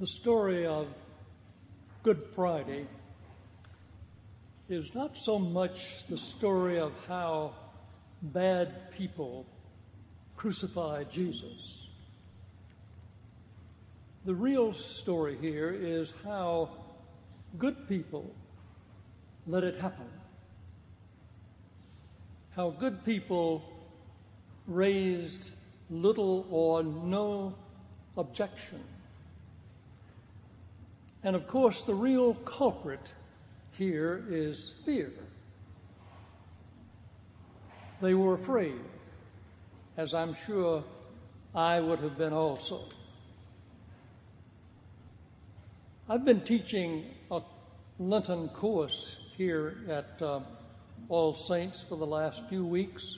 The story of Good Friday is not so much the story of how bad people crucified Jesus. The real story here is how good people let it happen. How good people raised little or no objection. And of course, the real culprit here is fear. They were afraid, as I'm sure I would have been also. I've been teaching a Lenten course here at uh, All Saints for the last few weeks.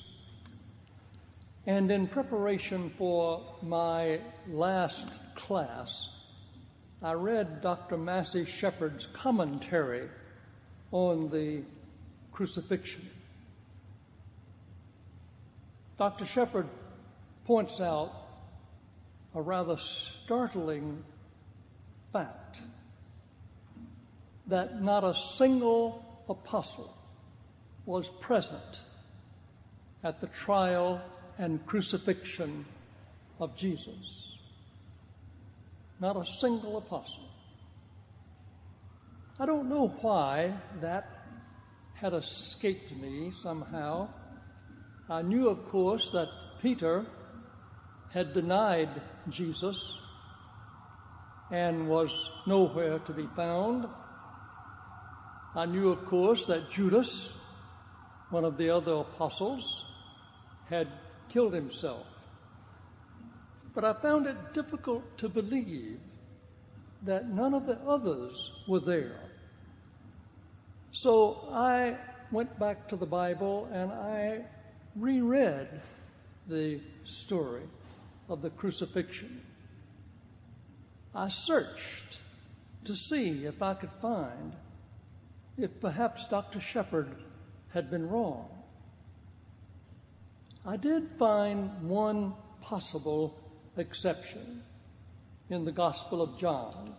And in preparation for my last class, I read Dr. Massey Shepherd's commentary on the crucifixion. Dr. Shepard points out a rather startling fact that not a single apostle was present at the trial and crucifixion of Jesus. Not a single apostle. I don't know why that had escaped me somehow. I knew, of course, that Peter had denied Jesus and was nowhere to be found. I knew, of course, that Judas, one of the other apostles, had killed himself. But I found it difficult to believe that none of the others were there. So I went back to the Bible and I reread the story of the crucifixion. I searched to see if I could find if perhaps Dr. Shepherd had been wrong. I did find one possible exception in the Gospel of John,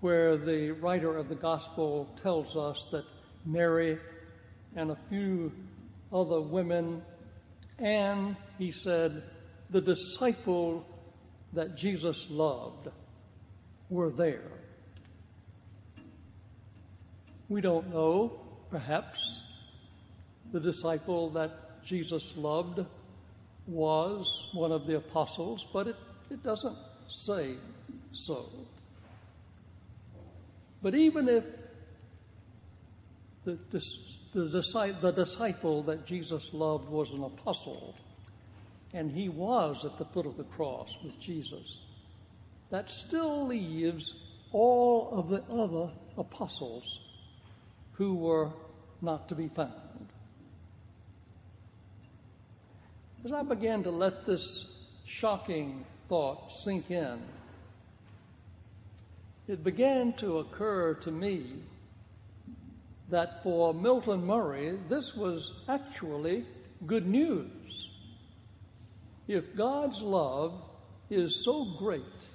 where the writer of the Gospel tells us that Mary and a few other women, and he said, the disciple that Jesus loved were there. We don't know, perhaps, the disciple that Jesus loved was one of the apostles, but it, it doesn't say so. But even if the, the, the, the disciple that Jesus loved was an apostle, and he was at the foot of the cross with Jesus, that still leaves all of the other apostles who were not to be found. As I began to let this shocking thought sink in, it began to occur to me that for Milton Murray, this was actually good news. If God's love is so great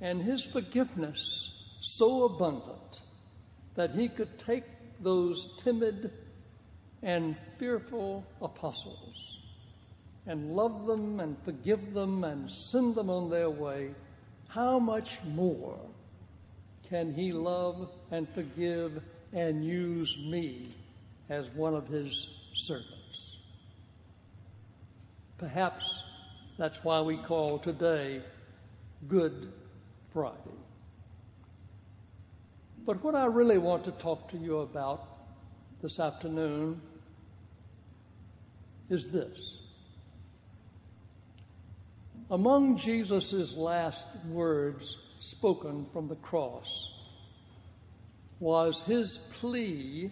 and his forgiveness so abundant that he could take those timid and fearful apostles and love them and forgive them and send them on their way, how much more can He love and forgive and use me as one of His servants? Perhaps that's why we call today Good Friday. But what I really want to talk to you about this afternoon is this. Among Jesus' last words spoken from the cross was his plea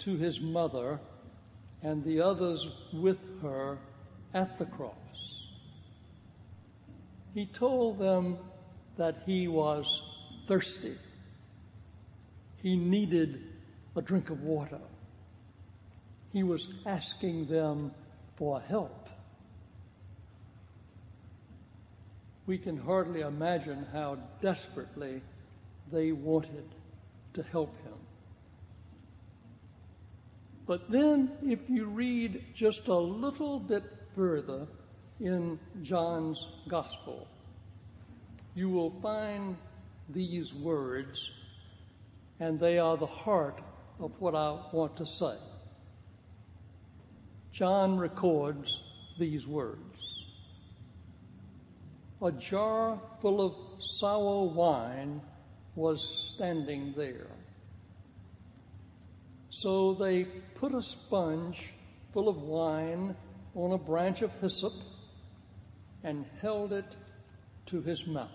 to his mother and the others with her at the cross. He told them that he was thirsty. He needed a drink of water. He was asking them for help. We can hardly imagine how desperately they wanted to help him. But then, if you read just a little bit further in John's Gospel, you will find these words, and they are the heart of what I want to say. John records these words A jar full of sour wine was standing there. So they put a sponge full of wine on a branch of hyssop and held it to his mouth.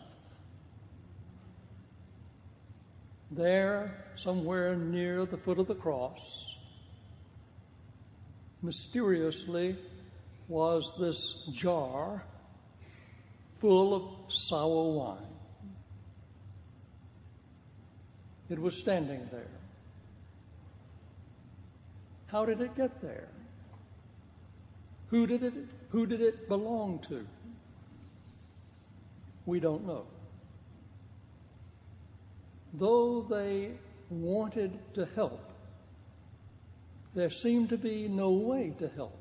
There, somewhere near the foot of the cross, mysteriously was this jar full of sour wine. It was standing there. How did it get there? Who did it, who did it belong to? We don't know. Though they wanted to help, there seemed to be no way to help.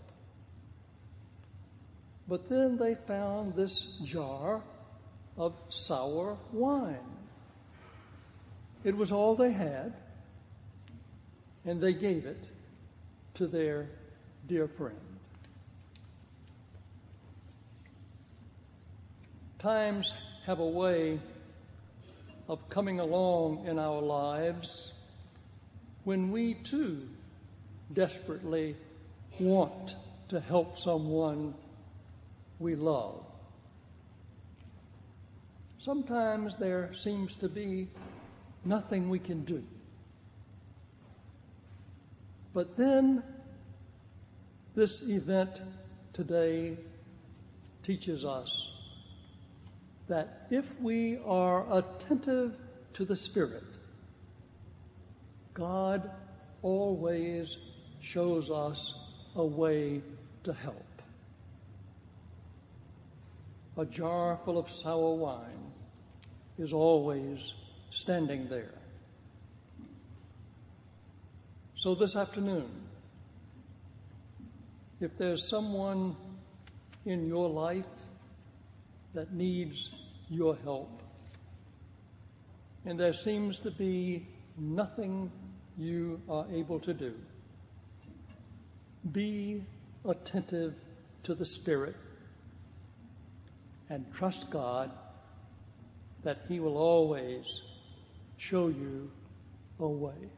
But then they found this jar of sour wine. It was all they had, and they gave it to their dear friend. Times have a way of coming along in our lives when we too desperately want to help someone we love. Sometimes there seems to be nothing we can do. But then, this event today teaches us that if we are attentive to the Spirit, God always shows us a way to help. A jar full of sour wine is always standing there. So this afternoon, if there's someone in your life that needs your help, and there seems to be nothing you are able to do, be attentive to the Spirit and trust God that He will always show you a way.